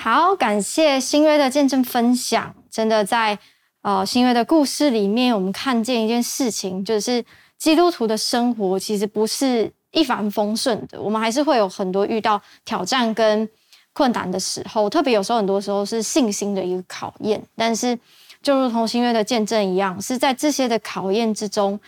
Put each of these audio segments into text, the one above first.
好，感谢新约的见证分享。真的在呃新约的故事里面，我们看见一件事情，就是基督徒的生活其实不是一帆风顺的，我们还是会有很多遇到挑战跟困难的时候，特别有时候很多时候是信心的一个考验。但是就如同新约的见证一样，是在这些的考验之中。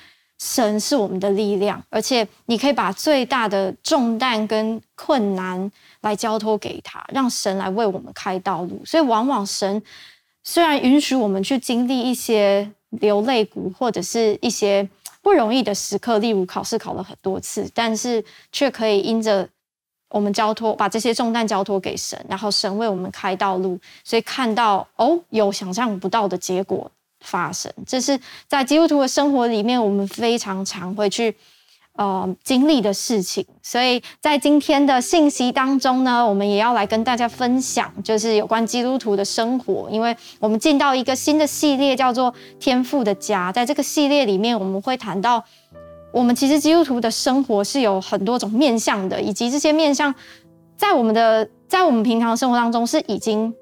神是我们的力量，而且你可以把最大的重担跟困难来交托给他，让神来为我们开道路。所以，往往神虽然允许我们去经历一些流泪谷，或者是一些不容易的时刻，例如考试考了很多次，但是却可以因着我们交托，把这些重担交托给神，然后神为我们开道路，所以看到哦，有想象不到的结果。发生，这是在基督徒的生活里面，我们非常常会去呃经历的事情。所以在今天的信息当中呢，我们也要来跟大家分享，就是有关基督徒的生活。因为我们进到一个新的系列，叫做“天赋的家”。在这个系列里面，我们会谈到，我们其实基督徒的生活是有很多种面向的，以及这些面向在我们的在我们平常生活当中是已经。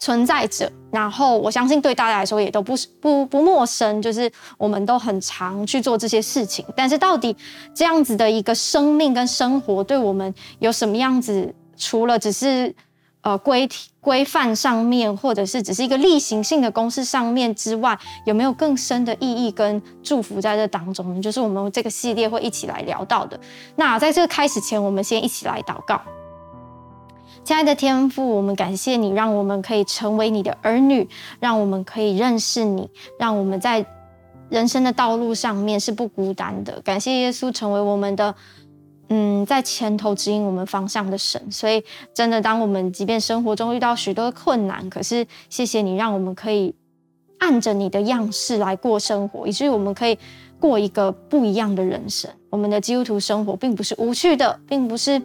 存在着，然后我相信对大家来说也都不不不陌生，就是我们都很常去做这些事情。但是到底这样子的一个生命跟生活，对我们有什么样子？除了只是呃规规范上面，或者是只是一个例行性的公式上面之外，有没有更深的意义跟祝福在这当中呢？就是我们这个系列会一起来聊到的。那在这个开始前，我们先一起来祷告。亲爱的天父，我们感谢你，让我们可以成为你的儿女，让我们可以认识你，让我们在人生的道路上面是不孤单的。感谢耶稣成为我们的，嗯，在前头指引我们方向的神。所以，真的，当我们即便生活中遇到许多困难，可是谢谢你，让我们可以按着你的样式来过生活，以至于我们可以过一个不一样的人生。我们的基督徒生活并不是无趣的，并不是。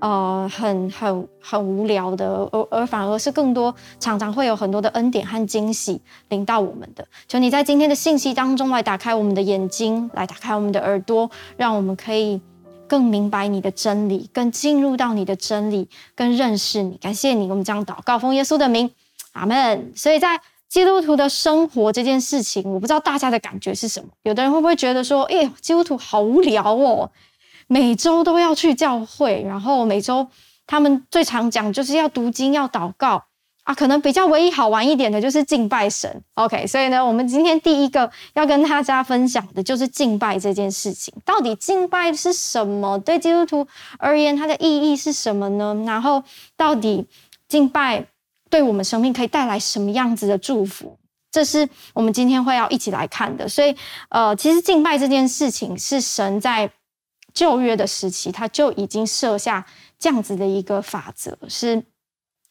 呃，很很很无聊的，而而反而是更多，常常会有很多的恩典和惊喜临到我们的。求你在今天的信息当中来打开我们的眼睛，来打开我们的耳朵，让我们可以更明白你的真理，更进入到你的真理，更认识你。感谢你，我们将祷告奉耶稣的名，阿门。所以在基督徒的生活这件事情，我不知道大家的感觉是什么？有的人会不会觉得说，哎，基督徒好无聊哦？每周都要去教会，然后每周他们最常讲就是要读经、要祷告啊。可能比较唯一好玩一点的就是敬拜神。OK，所以呢，我们今天第一个要跟大家分享的就是敬拜这件事情。到底敬拜是什么？对基督徒而言，它的意义是什么呢？然后，到底敬拜对我们生命可以带来什么样子的祝福？这是我们今天会要一起来看的。所以，呃，其实敬拜这件事情是神在。旧约的时期，他就已经设下这样子的一个法则，是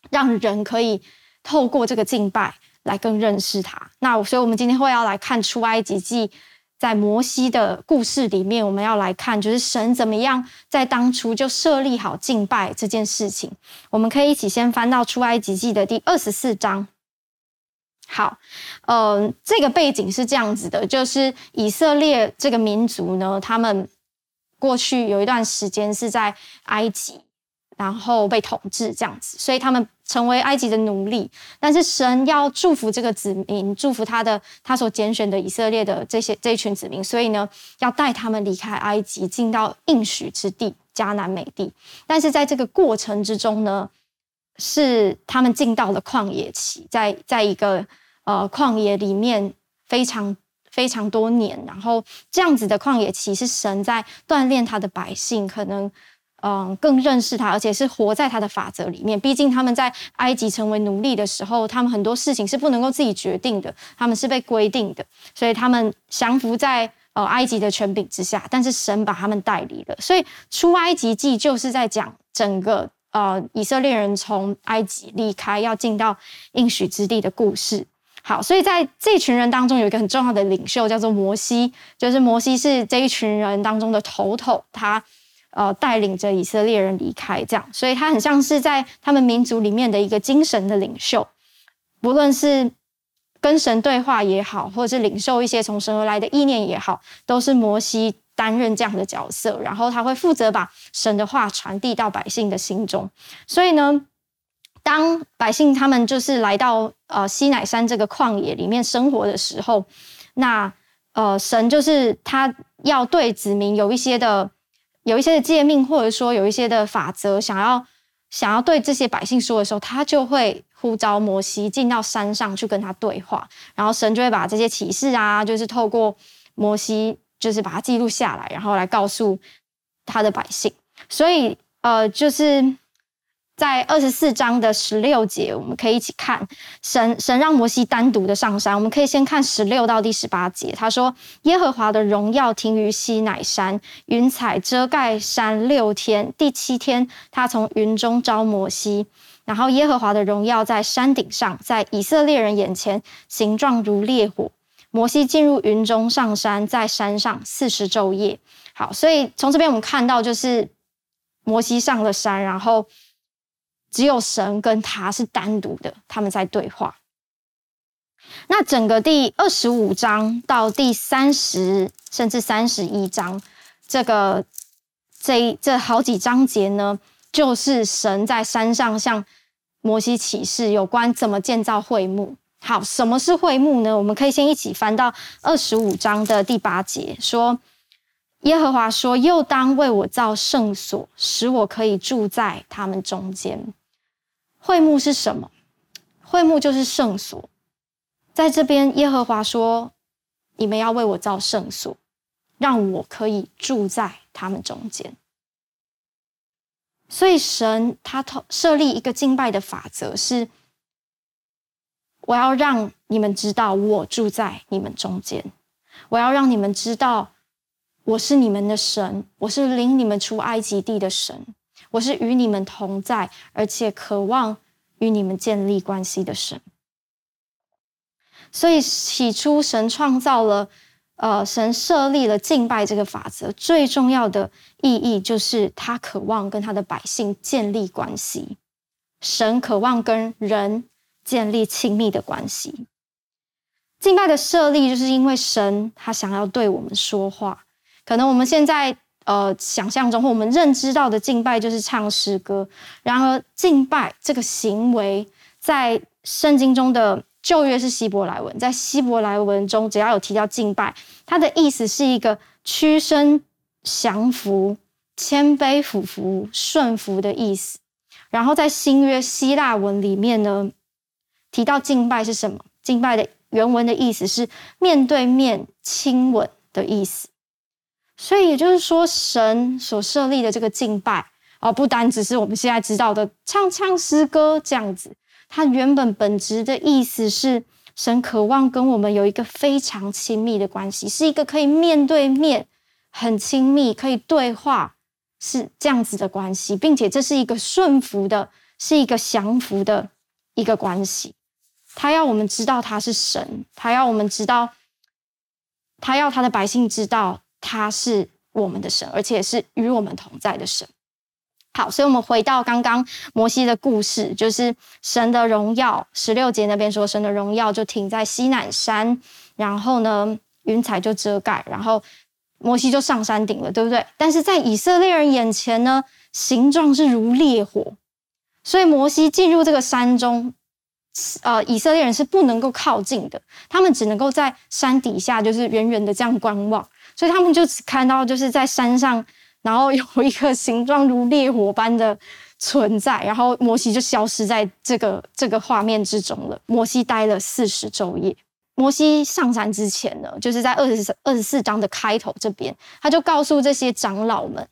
让人可以透过这个敬拜来更认识他。那所以，我们今天会要来看出埃及记，在摩西的故事里面，我们要来看，就是神怎么样在当初就设立好敬拜这件事情。我们可以一起先翻到出埃及记的第二十四章。好，嗯、呃，这个背景是这样子的，就是以色列这个民族呢，他们。过去有一段时间是在埃及，然后被统治这样子，所以他们成为埃及的奴隶。但是神要祝福这个子民，祝福他的他所拣选的以色列的这些这一群子民，所以呢，要带他们离开埃及，进到应许之地迦南美地。但是在这个过程之中呢，是他们进到了旷野期，在在一个呃旷野里面非常。非常多年，然后这样子的旷野期是神在锻炼他的百姓，可能嗯更认识他，而且是活在他的法则里面。毕竟他们在埃及成为奴隶的时候，他们很多事情是不能够自己决定的，他们是被规定的，所以他们降服在呃埃及的权柄之下。但是神把他们带离了，所以出埃及记就是在讲整个呃以色列人从埃及离开，要进到应许之地的故事。好，所以在这群人当中有一个很重要的领袖，叫做摩西，就是摩西是这一群人当中的头头，他呃带领着以色列人离开，这样，所以他很像是在他们民族里面的一个精神的领袖，不论是跟神对话也好，或者是领受一些从神而来的意念也好，都是摩西担任这样的角色，然后他会负责把神的话传递到百姓的心中，所以呢。当百姓他们就是来到呃西乃山这个旷野里面生活的时候，那呃神就是他要对子民有一些的有一些的诫命，或者说有一些的法则，想要想要对这些百姓说的时候，他就会呼召摩西进到山上去跟他对话，然后神就会把这些启示啊，就是透过摩西，就是把它记录下来，然后来告诉他的百姓。所以呃，就是。在二十四章的十六节，我们可以一起看神神让摩西单独的上山。我们可以先看十六到第十八节，他说：“耶和华的荣耀停于西乃山，云彩遮盖山六天。第七天，他从云中召摩西，然后耶和华的荣耀在山顶上，在以色列人眼前形状如烈火。摩西进入云中上山，在山上四十昼夜。好，所以从这边我们看到，就是摩西上了山，然后。只有神跟他是单独的，他们在对话。那整个第二十五章到第三十甚至三十一章，这个这这好几章节呢，就是神在山上向摩西启示有关怎么建造会幕。好，什么是会幕呢？我们可以先一起翻到二十五章的第八节，说。耶和华说：“又当为我造圣所，使我可以住在他们中间。”会幕是什么？会幕就是圣所。在这边，耶和华说：“你们要为我造圣所，让我可以住在他们中间。”所以，神他设立一个敬拜的法则是：我要让你们知道我住在你们中间，我要让你们知道。我是你们的神，我是领你们出埃及地的神，我是与你们同在，而且渴望与你们建立关系的神。所以起初神创造了，呃，神设立了敬拜这个法则，最重要的意义就是他渴望跟他的百姓建立关系。神渴望跟人建立亲密的关系。敬拜的设立，就是因为神他想要对我们说话。可能我们现在呃想象中或我们认知到的敬拜就是唱诗歌，然而敬拜这个行为在圣经中的旧约是希伯来文，在希伯来文中只要有提到敬拜，它的意思是一个屈身降服、谦卑俯伏、顺服的意思。然后在新约希腊文里面呢，提到敬拜是什么？敬拜的原文的意思是面对面亲吻的意思。所以也就是说，神所设立的这个敬拜啊，不单只是我们现在知道的唱唱诗歌这样子，它原本本质的意思是，神渴望跟我们有一个非常亲密的关系，是一个可以面对面、很亲密、可以对话，是这样子的关系，并且这是一个顺服的，是一个降服的一个关系。他要我们知道他是神，他要我们知道，他要他的百姓知道。他是我们的神，而且是与我们同在的神。好，所以我们回到刚刚摩西的故事，就是神的荣耀。十六节那边说，神的荣耀就停在西南山，然后呢，云彩就遮盖，然后摩西就上山顶了，对不对？但是在以色列人眼前呢，形状是如烈火，所以摩西进入这个山中，呃，以色列人是不能够靠近的，他们只能够在山底下，就是远远的这样观望。所以他们就只看到，就是在山上，然后有一个形状如烈火般的存在，然后摩西就消失在这个这个画面之中了。摩西待了四十昼夜。摩西上山之前呢，就是在二十二十四章的开头这边，他就告诉这些长老们。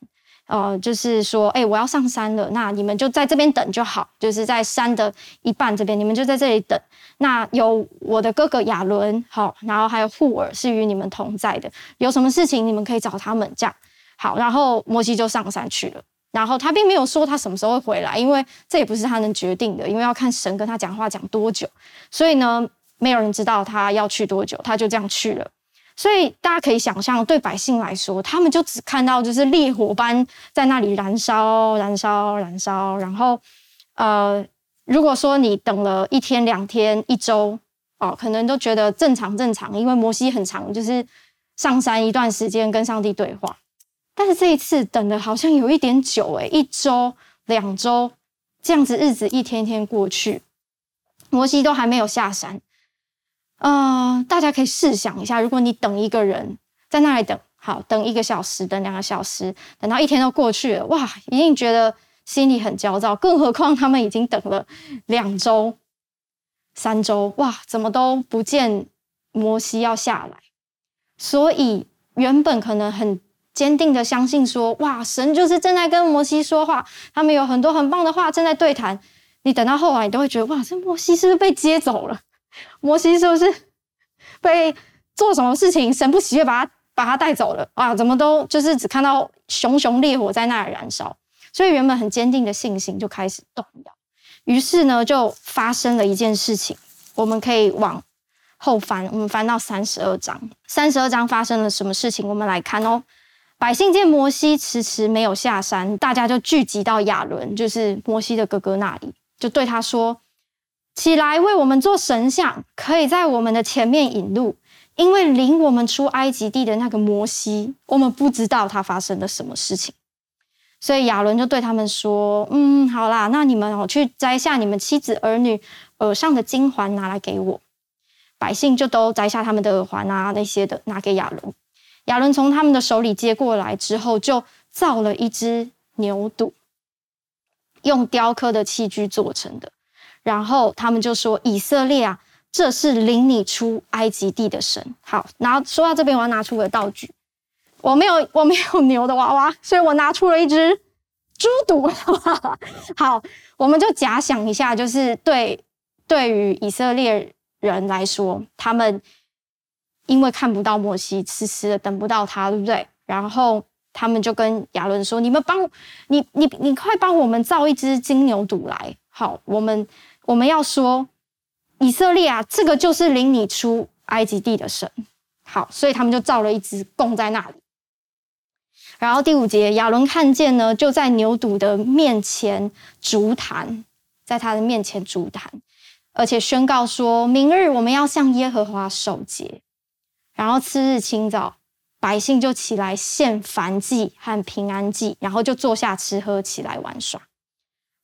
呃，就是说，哎、我要上山了，那你们就在这边等就好，就是在山的一半这边，你们就在这里等。那有我的哥哥亚伦，好，然后还有户珥是与你们同在的，有什么事情你们可以找他们，这样好。然后摩西就上山去了，然后他并没有说他什么时候会回来，因为这也不是他能决定的，因为要看神跟他讲话讲多久，所以呢，没有人知道他要去多久，他就这样去了。所以大家可以想象，对百姓来说，他们就只看到就是烈火般在那里燃烧、燃烧、燃烧。然后，呃，如果说你等了一天、两天、一周，哦，可能都觉得正常正常，因为摩西很长，就是上山一段时间跟上帝对话。但是这一次等的好像有一点久，诶，一周、两周，这样子日子一天天过去，摩西都还没有下山。呃，大家可以试想一下，如果你等一个人在那里等，好，等一个小时，等两个小时，等到一天都过去了，哇，一定觉得心里很焦躁。更何况他们已经等了两周、三周，哇，怎么都不见摩西要下来？所以原本可能很坚定的相信说，哇，神就是正在跟摩西说话，他们有很多很棒的话正在对谈。你等到后来，你都会觉得，哇，这摩西是不是被接走了？摩西是不是被做什么事情神不喜悦，把他把他带走了啊？怎么都就是只看到熊熊烈火在那里燃烧，所以原本很坚定的信心就开始动摇。于是呢，就发生了一件事情。我们可以往后翻，我们翻到三十二章。三十二章发生了什么事情？我们来看哦。百姓见摩西迟迟没有下山，大家就聚集到亚伦，就是摩西的哥哥那里，就对他说。起来，为我们做神像，可以在我们的前面引路。因为领我们出埃及地的那个摩西，我们不知道他发生了什么事情。所以亚伦就对他们说：“嗯，好啦，那你们哦去摘下你们妻子儿女耳上的金环拿来给我。”百姓就都摘下他们的耳环啊那些的拿给亚伦。亚伦从他们的手里接过来之后，就造了一只牛犊，用雕刻的器具做成的。然后他们就说：“以色列啊，这是领你出埃及地的神。”好，然后说到这边，我要拿出我的道具。我没有，我没有牛的娃娃，所以我拿出了一只猪肚。好，我们就假想一下，就是对对于以色列人来说，他们因为看不到摩西，迟迟的等不到他，对不对？然后他们就跟亚伦说：“你们帮，你你你快帮我们造一只金牛犊来。”好，我们。我们要说，以色列啊，这个就是领你出埃及地的神。好，所以他们就造了一只供在那里。然后第五节，亚伦看见呢，就在牛犊的面前筑坛，在他的面前筑坛，而且宣告说：明日我们要向耶和华守节。然后次日清早，百姓就起来献燔祭和平安祭，然后就坐下吃喝，起来玩耍。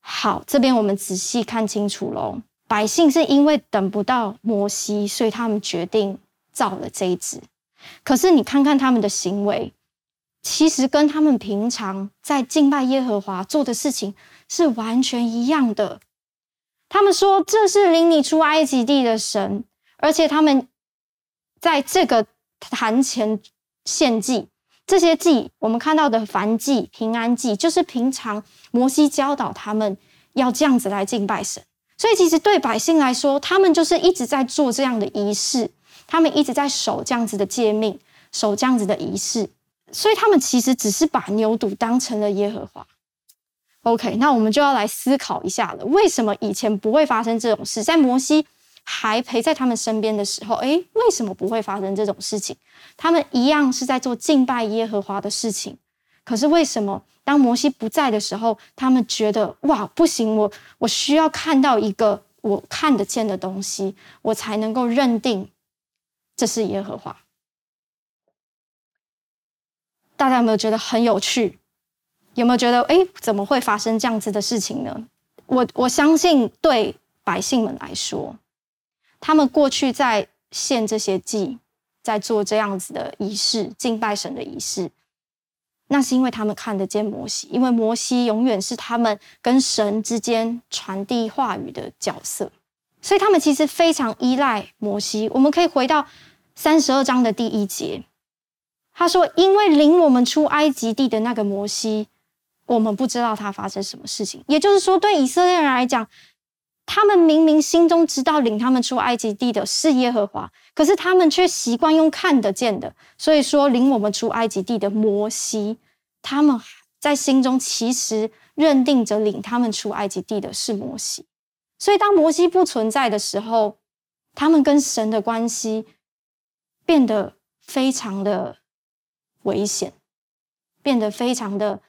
好，这边我们仔细看清楚喽。百姓是因为等不到摩西，所以他们决定造了这一只。可是你看看他们的行为，其实跟他们平常在敬拜耶和华做的事情是完全一样的。他们说这是领你出埃及地的神，而且他们在这个坛前献祭。这些祭，我们看到的燔祭、平安祭，就是平常摩西教导他们要这样子来敬拜神。所以，其实对百姓来说，他们就是一直在做这样的仪式，他们一直在守这样子的诫命，守这样子的仪式。所以，他们其实只是把牛犊当成了耶和华。OK，那我们就要来思考一下了：为什么以前不会发生这种事？在摩西还陪在他们身边的时候，诶，为什么不会发生这种事情？他们一样是在做敬拜耶和华的事情，可是为什么当摩西不在的时候，他们觉得哇，不行，我我需要看到一个我看得见的东西，我才能够认定这是耶和华。大家有没有觉得很有趣？有没有觉得诶，怎么会发生这样子的事情呢？我我相信对百姓们来说。他们过去在献这些祭，在做这样子的仪式，敬拜神的仪式，那是因为他们看得见摩西，因为摩西永远是他们跟神之间传递话语的角色，所以他们其实非常依赖摩西。我们可以回到三十二章的第一节，他说：“因为领我们出埃及地的那个摩西，我们不知道他发生什么事情。”也就是说，对以色列人来讲。他们明明心中知道领他们出埃及地的是耶和华，可是他们却习惯用看得见的。所以说，领我们出埃及地的摩西，他们在心中其实认定着领他们出埃及地的是摩西。所以，当摩西不存在的时候，他们跟神的关系变得非常的危险，变得非常的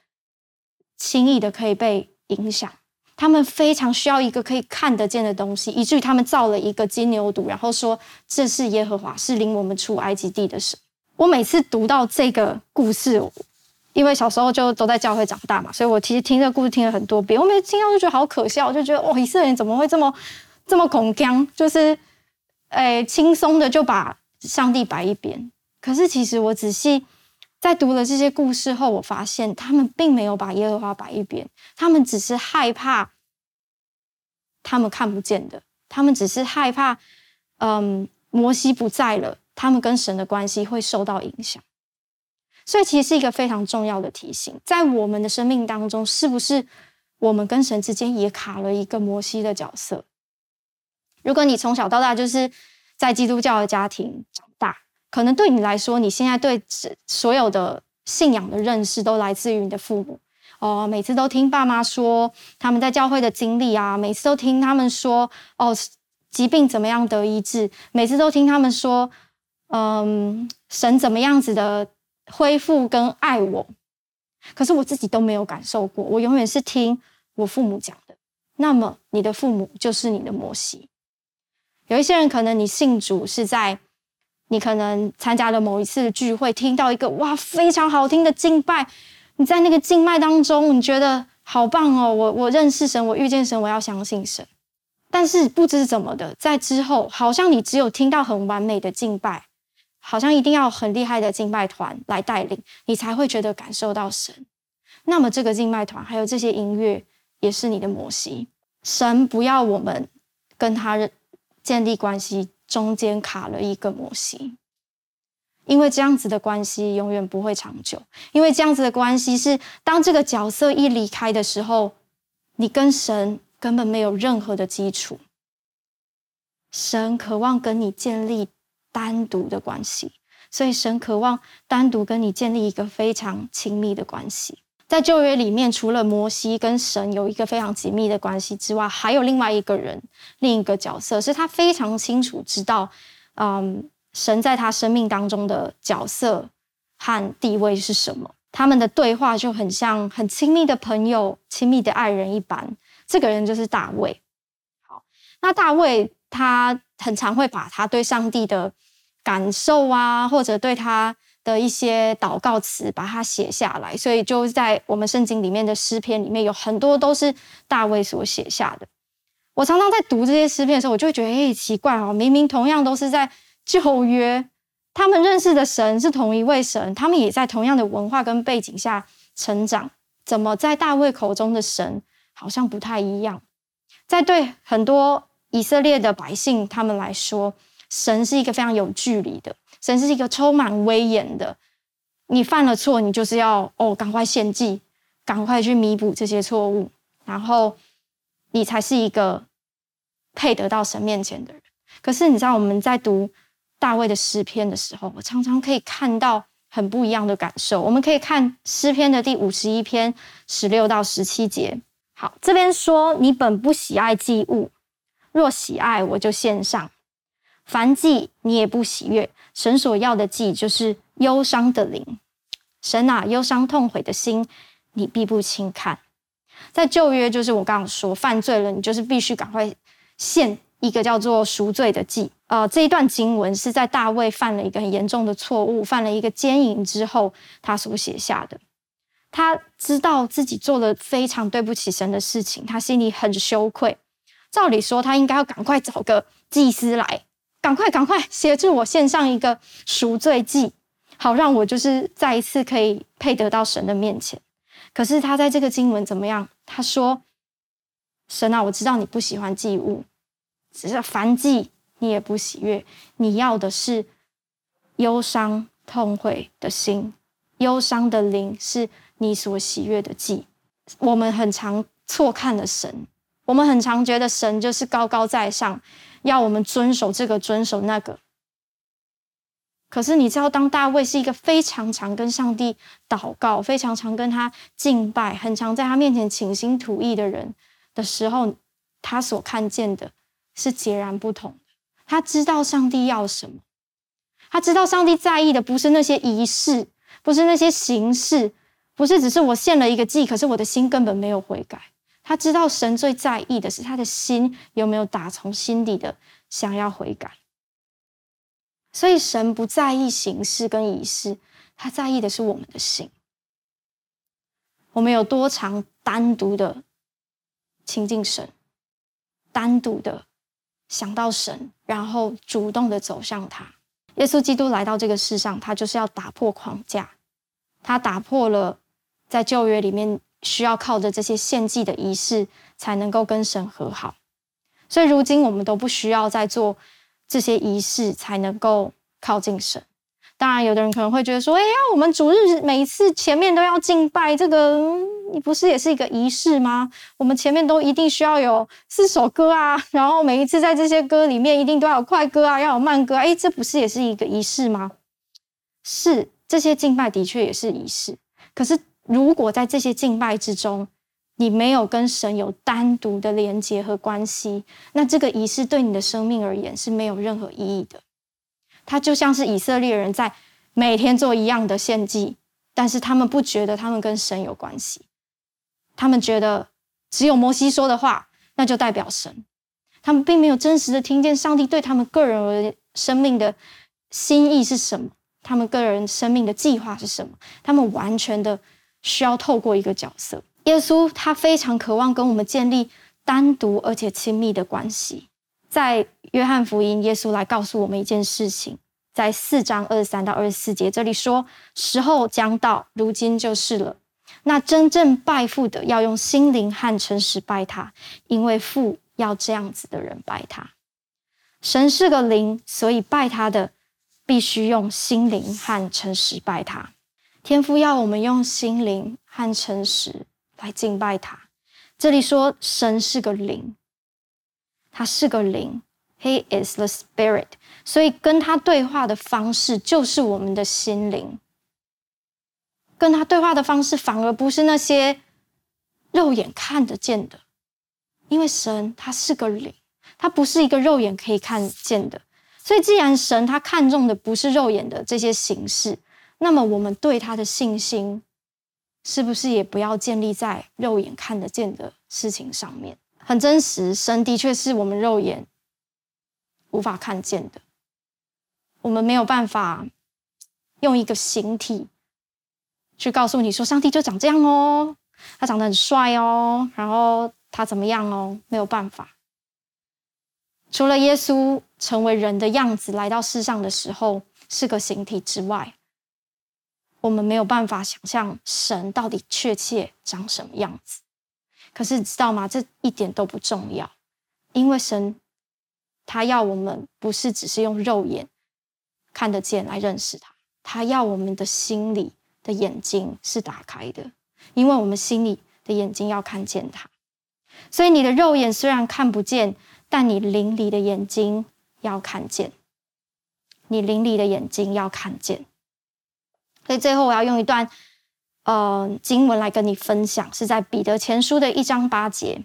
轻易的可以被影响。他们非常需要一个可以看得见的东西，以至于他们造了一个金牛犊，然后说这是耶和华，是领我们出埃及地的神。我每次读到这个故事，因为小时候就都在教会长大嘛，所以我其实听这个故事听了很多遍。我每次听到就觉得好可笑，就觉得哦，以色列人怎么会这么这么恐僵，就是诶轻松的就把上帝摆一边。可是其实我仔细在读了这些故事后，我发现他们并没有把耶和华摆一边，他们只是害怕他们看不见的，他们只是害怕，嗯，摩西不在了，他们跟神的关系会受到影响。所以其实是一个非常重要的提醒，在我们的生命当中，是不是我们跟神之间也卡了一个摩西的角色？如果你从小到大就是在基督教的家庭，可能对你来说，你现在对所有的信仰的认识都来自于你的父母哦，每次都听爸妈说他们在教会的经历啊，每次都听他们说哦，疾病怎么样得医治，每次都听他们说，嗯，神怎么样子的。恢复跟爱我，可是我自己都没有感受过。我永远是听我父母讲的。那么，你的父母就是你的摩西。有一些人可能你信主是在你可能参加了某一次聚会，听到一个哇非常好听的敬拜，你在那个敬拜当中，你觉得好棒哦！我我认识神，我遇见神，我要相信神。但是不知怎么的，在之后，好像你只有听到很完美的敬拜。好像一定要很厉害的敬拜团来带领，你才会觉得感受到神。那么这个敬拜团还有这些音乐，也是你的摩西。神不要我们跟他建立关系，中间卡了一个摩西，因为这样子的关系永远不会长久。因为这样子的关系是，当这个角色一离开的时候，你跟神根本没有任何的基础。神渴望跟你建立。单独的关系，所以神渴望单独跟你建立一个非常亲密的关系。在旧约里面，除了摩西跟神有一个非常紧密的关系之外，还有另外一个人，另一个角色，是他非常清楚知道，嗯，神在他生命当中的角色和地位是什么。他们的对话就很像很亲密的朋友、亲密的爱人一般。这个人就是大卫。好，那大卫他很常会把他对上帝的感受啊，或者对他的一些祷告词，把它写下来。所以就在我们圣经里面的诗篇里面，有很多都是大卫所写下的。我常常在读这些诗篇的时候，我就会觉得，哎，奇怪哦，明明同样都是在旧约，他们认识的神是同一位神，他们也在同样的文化跟背景下成长，怎么在大卫口中的神好像不太一样？在对很多以色列的百姓他们来说。神是一个非常有距离的，神是一个充满威严的。你犯了错，你就是要哦，赶快献祭，赶快去弥补这些错误，然后你才是一个配得到神面前的人。可是你知道我们在读大卫的诗篇的时候，我常常可以看到很不一样的感受。我们可以看诗篇的第五十一篇十六到十七节。好，这边说：你本不喜爱祭物，若喜爱，我就献上。凡祭你也不喜悦，神所要的祭就是忧伤的灵。神啊，忧伤痛悔的心，你必不轻看。在旧约，就是我刚刚说，犯罪了，你就是必须赶快献一个叫做赎罪的祭。呃，这一段经文是在大卫犯了一个很严重的错误，犯了一个奸淫之后，他所写下的。他知道自己做了非常对不起神的事情，他心里很羞愧。照理说，他应该要赶快找个祭司来。赶快，赶快协助我献上一个赎罪祭，好让我就是再一次可以配得到神的面前。可是他在这个经文怎么样？他说：“神啊，我知道你不喜欢祭物，只是凡祭你也不喜悦，你要的是忧伤痛悔的心，忧伤的灵是你所喜悦的祭。”我们很常错看了神，我们很常觉得神就是高高在上。要我们遵守这个，遵守那个。可是你知道，当大卫是一个非常常跟上帝祷告、非常常跟他敬拜、很常在他面前倾心吐意的人的时候，他所看见的是截然不同的。他知道上帝要什么，他知道上帝在意的不是那些仪式，不是那些形式，不是只是我献了一个祭，可是我的心根本没有悔改。他知道神最在意的是他的心有没有打从心底的想要悔改，所以神不在意形式跟仪式，他在意的是我们的心。我们有多常单独的亲近神，单独的想到神，然后主动的走向他。耶稣基督来到这个世上，他就是要打破框架，他打破了在旧约里面需要靠着这些献祭的仪式才能够跟神和好。所以如今我们都不需要再做这些仪式才能够靠近神。当然，有的人可能会觉得说：“哎呀，我们主日每一次前面都要敬拜，这个你不是也是一个仪式吗？我们前面都一定需要有四首歌啊，然后每一次在这些歌里面一定都要有快歌啊，要有慢歌，哎，这不是也是一个仪式吗？是，这些敬拜的确也是仪式。可是，如果在这些敬拜之中，你没有跟神有单独的连接和关系，那这个仪式对你的生命而言是没有任何意义的。他就像是以色列人在每天做一样的献祭，但是他们不觉得他们跟神有关系，他们觉得只有摩西说的话，那就代表神。他们并没有真实的听见上帝对他们个人而生命的心意是什么，他们个人生命的计划是什么。他们完全的需要透过一个角色，耶稣，他非常渴望跟我们建立单独而且亲密的关系。在约翰福音，耶稣来告诉我们一件事情，在四章二十三到二十四节，这里说：“时候将到，如今就是了。那真正拜父的，要用心灵和诚实拜他，因为父要这样子的人拜他。神是个灵，所以拜他的必须用心灵和诚实拜他。天父要我们用心灵和诚实来敬拜他。这里说神是个灵。”他是个灵，He is the Spirit，所以跟他对话的方式就是我们的心灵。跟他对话的方式反而不是那些肉眼看得见的，因为神他是个灵，他不是一个肉眼可以看见的。所以，既然神他看重的不是肉眼的这些形式，那么我们对他的信心是不是也不要建立在肉眼看得见的事情上面？很真实，神的确是我们肉眼无法看见的。我们没有办法用一个形体去告诉你说，上帝就长这样哦，他长得很帅哦，然后他怎么样哦，没有办法。除了耶稣成为人的样子来到世上的时候是个形体之外，我们没有办法想象神到底确切长什么样子。可是你知道吗？这一点都不重要，因为神他要我们不是只是用肉眼看得见来认识他，他要我们的心里的眼睛是打开的，因为我们心里的眼睛要看见他。所以你的肉眼虽然看不见，但你灵里的眼睛要看见，你灵里的眼睛要看见。所以最后我要用一段。呃，经文来跟你分享，是在彼得前书的一章八节。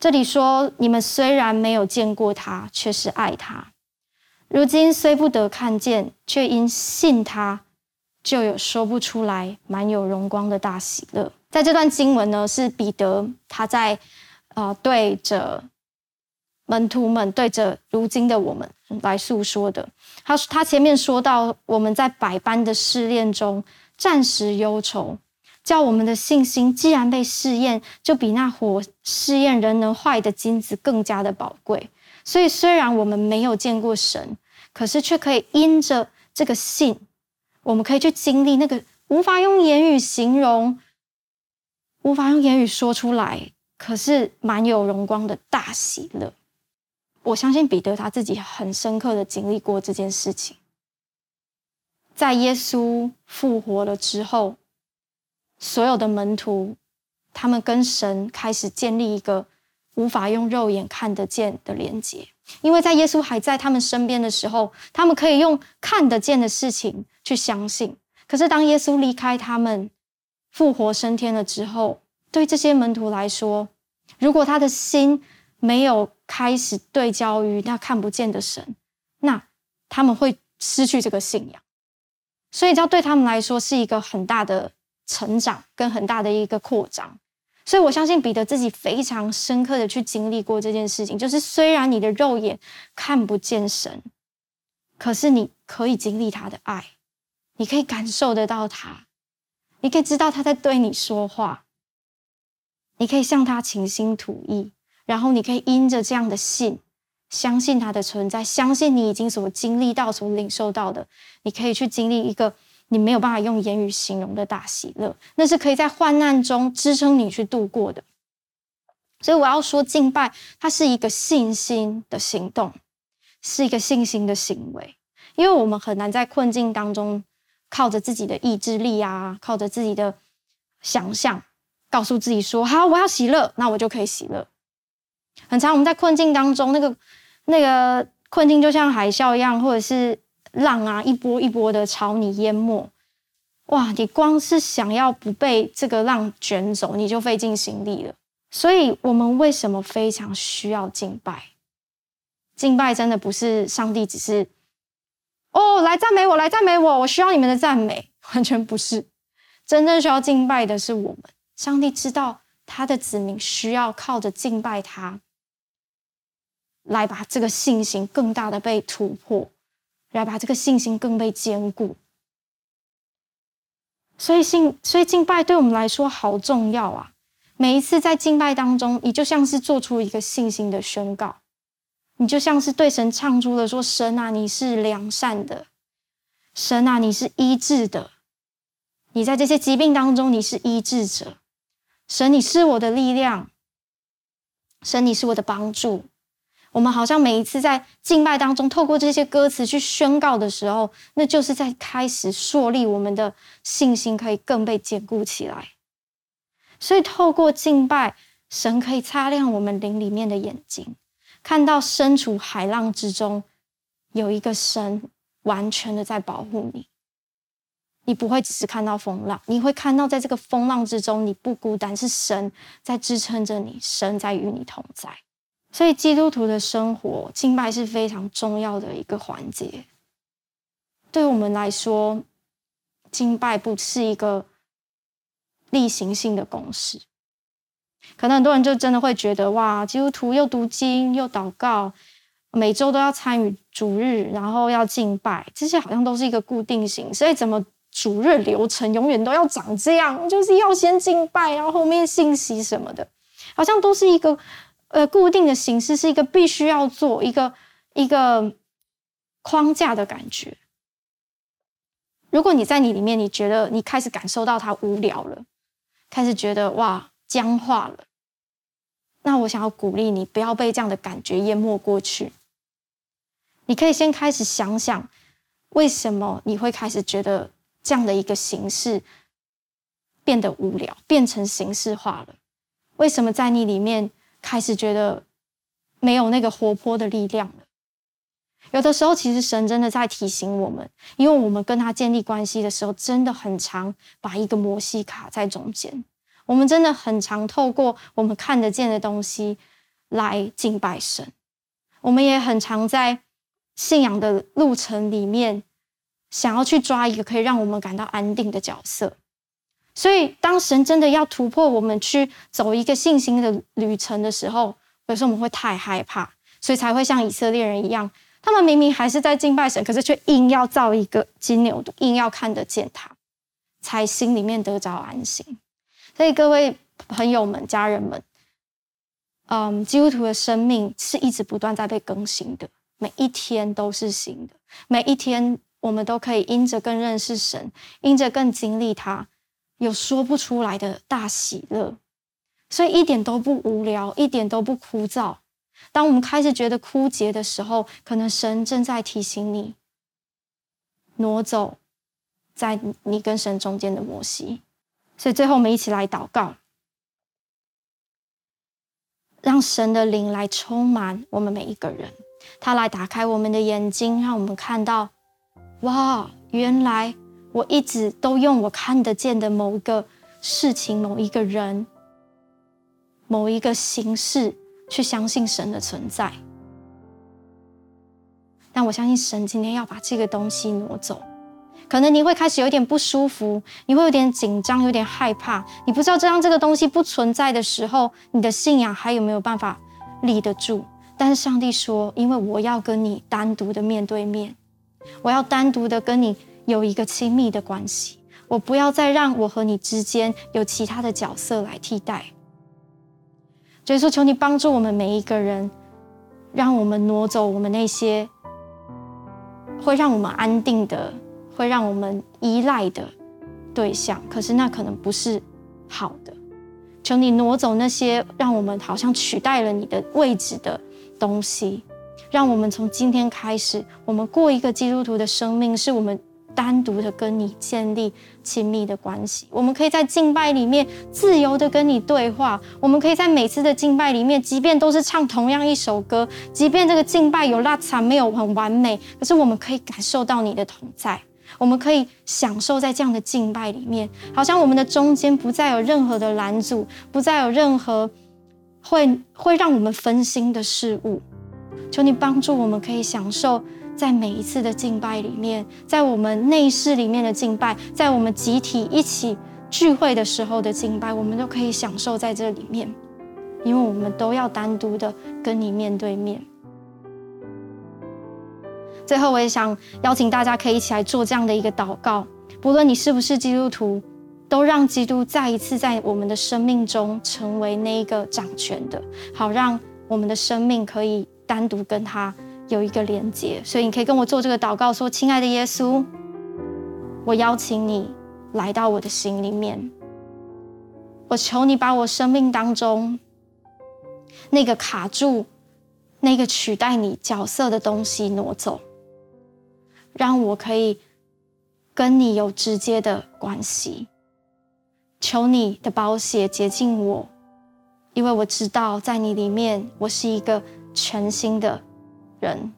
这里说：“你们虽然没有见过他，却是爱他；如今虽不得看见，却因信他，就有说不出来、满有荣光的大喜乐。”在这段经文呢，是彼得他在呃对着门徒们、对着如今的我们来诉说的。他他前面说到，我们在百般的试炼中。暂时忧愁，叫我们的信心既然被试验，就比那火试验人能坏的金子更加的宝贵。所以，虽然我们没有见过神，可是却可以因着这个信，我们可以去经历那个无法用言语形容、无法用言语说出来，可是满有荣光的大喜乐。我相信彼得他自己很深刻的经历过这件事情。在耶稣复活了之后，所有的门徒，他们跟神开始建立一个无法用肉眼看得见的连接。因为在耶稣还在他们身边的时候，他们可以用看得见的事情去相信。可是当耶稣离开他们，复活升天了之后，对这些门徒来说，如果他的心没有开始对焦于那看不见的神，那他们会失去这个信仰。所以，这对他们来说是一个很大的成长，跟很大的一个扩张。所以我相信彼得自己非常深刻的去经历过这件事情，就是虽然你的肉眼看不见神，可是你可以经历他的爱，你可以感受得到他，你可以知道他在对你说话，你可以向他倾心吐意，然后你可以因着这样的信，相信它的存在，相信你已经所经历到、所领受到的，你可以去经历一个你没有办法用言语形容的大喜乐，那是可以在患难中支撑你去度过的。所以我要说，敬拜它是一个信心的行动，是一个信心的行为，因为我们很难在困境当中靠着自己的意志力啊，靠着自己的想象，告诉自己说：“好，我要喜乐，那我就可以喜乐。”很常我们在困境当中，那个那个困境就像海啸一样，或者是浪啊，一波一波的朝你淹没。哇，你光是想要不被这个浪卷走，你就费尽心力了。所以，我们为什么非常需要敬拜？敬拜真的不是上帝只是哦，来赞美我，来赞美我，我需要你们的赞美，完全不是。真正需要敬拜的是我们。上帝知道他的子民需要靠着敬拜他，来把这个信心更大的被突破，来把这个信心更被坚固。所以信，所以敬拜对我们来说好重要啊。每一次在敬拜当中，你就像是做出一个信心的宣告，你就像是对神唱出了说：“神啊，你是良善的，神啊，你是医治的，你在这些疾病当中，你是医治者，神，你是我的力量，神，你是我的帮助。”我们好像每一次在敬拜当中，透过这些歌词去宣告的时候，那就是在开始树立我们的信心，可以更被坚固起来。所以，透过敬拜，神可以擦亮我们灵里面的眼睛，看到身处海浪之中，有一个神完全的在保护你。你不会只是看到风浪，你会看到在这个风浪之中，你不孤单，是神在支撑着你，神在与你同在。所以，基督徒的生活敬拜是非常重要的一个环节。对我们来说，敬拜不是一个。例行性的公事，可能很多人就真的会觉得哇，基督徒又读经又祷告，每周都要参与主日，然后要敬拜，这些好像都是一个固定型。所以怎么主日流程永远都要长这样？就是要先敬拜，然后后面信息什么的，好像都是一个呃固定的形式，是一个必须要做一个一个框架的感觉。如果你在你里面，你觉得你开始感受到它无聊了。开始觉得哇僵化了，那我想要鼓励你，不要被这样的感觉淹没过去。你可以先开始想想，为什么你会开始觉得这样的一个形式变得无聊，变成形式化了？为什么在你里面开始觉得没有那个活泼的力量了？有的时候，其实神真的在提醒我们，因为我们跟他建立关系的时候，真的很常把一个摩西卡在中间。我们真的很常透过我们看得见的东西来敬拜神。我们也很常在信仰的路程里面，想要去抓一个可以让我们感到安定的角色。所以，当神真的要突破我们去走一个信心的旅程的时候，有时候我们会太害怕，所以才会像以色列人一样。他们明明还是在敬拜神，可是却硬要造一个金牛犊，硬要看得见他，才心里面得着安心。所以各位朋友们、家人们，嗯，基督徒的生命是一直不断在被更新的，每一天都是新的，每一天我们都可以因着更认识神，因着更经历他，有说不出来的大喜乐，所以一点都不无聊，一点都不枯燥。当我们开始觉得枯竭的时候，可能神正在提醒你，挪走在你跟神中间的摩西。所以最后，我们一起来祷告，让神的灵来充满我们每一个人，他来打开我们的眼睛，让我们看到，哇，原来我一直都用我看得见的某一个事情、某一个人、某一个形式。去相信神的存在，但我相信神今天要把这个东西挪走。可能你会开始有点不舒服，你会有点紧张，有点害怕。你不知道，这样这个东西不存在的时候，你的信仰还有没有办法立得住？但是上帝说，因为我要跟你单独的面对面，我要单独的跟你有一个亲密的关系，我不要再让我和你之间有其他的角色来替代。所以说，求你帮助我们每一个人，让我们挪走我们那些会让我们安定的、会让我们依赖的对象。可是那可能不是好的。求你挪走那些让我们好像取代了你的位置的东西，让我们从今天开始，我们过一个基督徒的生命，是我们。单独的跟你建立亲密的关系，我们可以在敬拜里面自由的跟你对话。我们可以在每次的敬拜里面，即便都是唱同样一首歌，即便这个敬拜有拉差，没有很完美，可是我们可以感受到你的同在。我们可以享受在这样的敬拜里面，好像我们的中间不再有任何的拦阻，不再有任何会会让我们分心的事物。求你帮助我们，可以享受。在每一次的敬拜里面，在我们内室里面的敬拜，在我们集体一起聚会的时候的敬拜，我们都可以享受在这里面，因为我们都要单独的跟你面对面。最后，我也想邀请大家可以一起来做这样的一个祷告，不论你是不是基督徒，都让基督再一次在我们的生命中成为那一个掌权的，好让我们的生命可以单独跟他。有一个连接，所以你可以跟我做这个祷告，说：“亲爱的耶稣，我邀请你来到我的心里面，我求你把我生命当中那个卡住、那个取代你角色的东西挪走，让我可以跟你有直接的关系。求你的宝血洁净我，因为我知道在你里面，我是一个全新的。”人，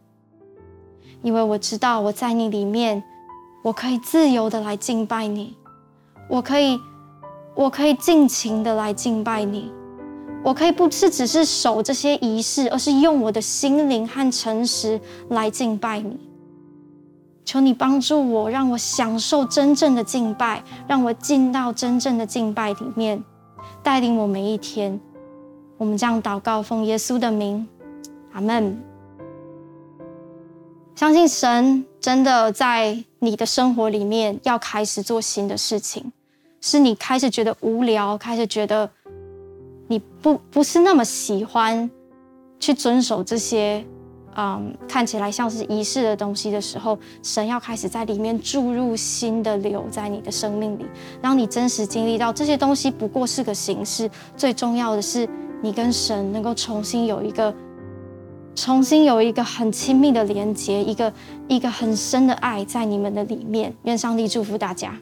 因为我知道我在你里面，我可以自由的来敬拜你，我可以，我可以尽情的来敬拜你，我可以不是只是守这些仪式，而是用我的心灵和诚实来敬拜你。求你帮助我，让我享受真正的敬拜，让我进到真正的敬拜里面，带领我每一天。我们这样祷告，奉耶稣的名，阿门。相信神真的在你的生活里面要开始做新的事情，是你开始觉得无聊，开始觉得你不不是那么喜欢去遵守这些，嗯，看起来像是仪式的东西的时候，神要开始在里面注入新的流在你的生命里，让你真实经历到这些东西不过是个形式，最重要的是你跟神能够重新有一个。重新有一个很亲密的连接，一个一个很深的爱在你们的里面。愿上帝祝福大家。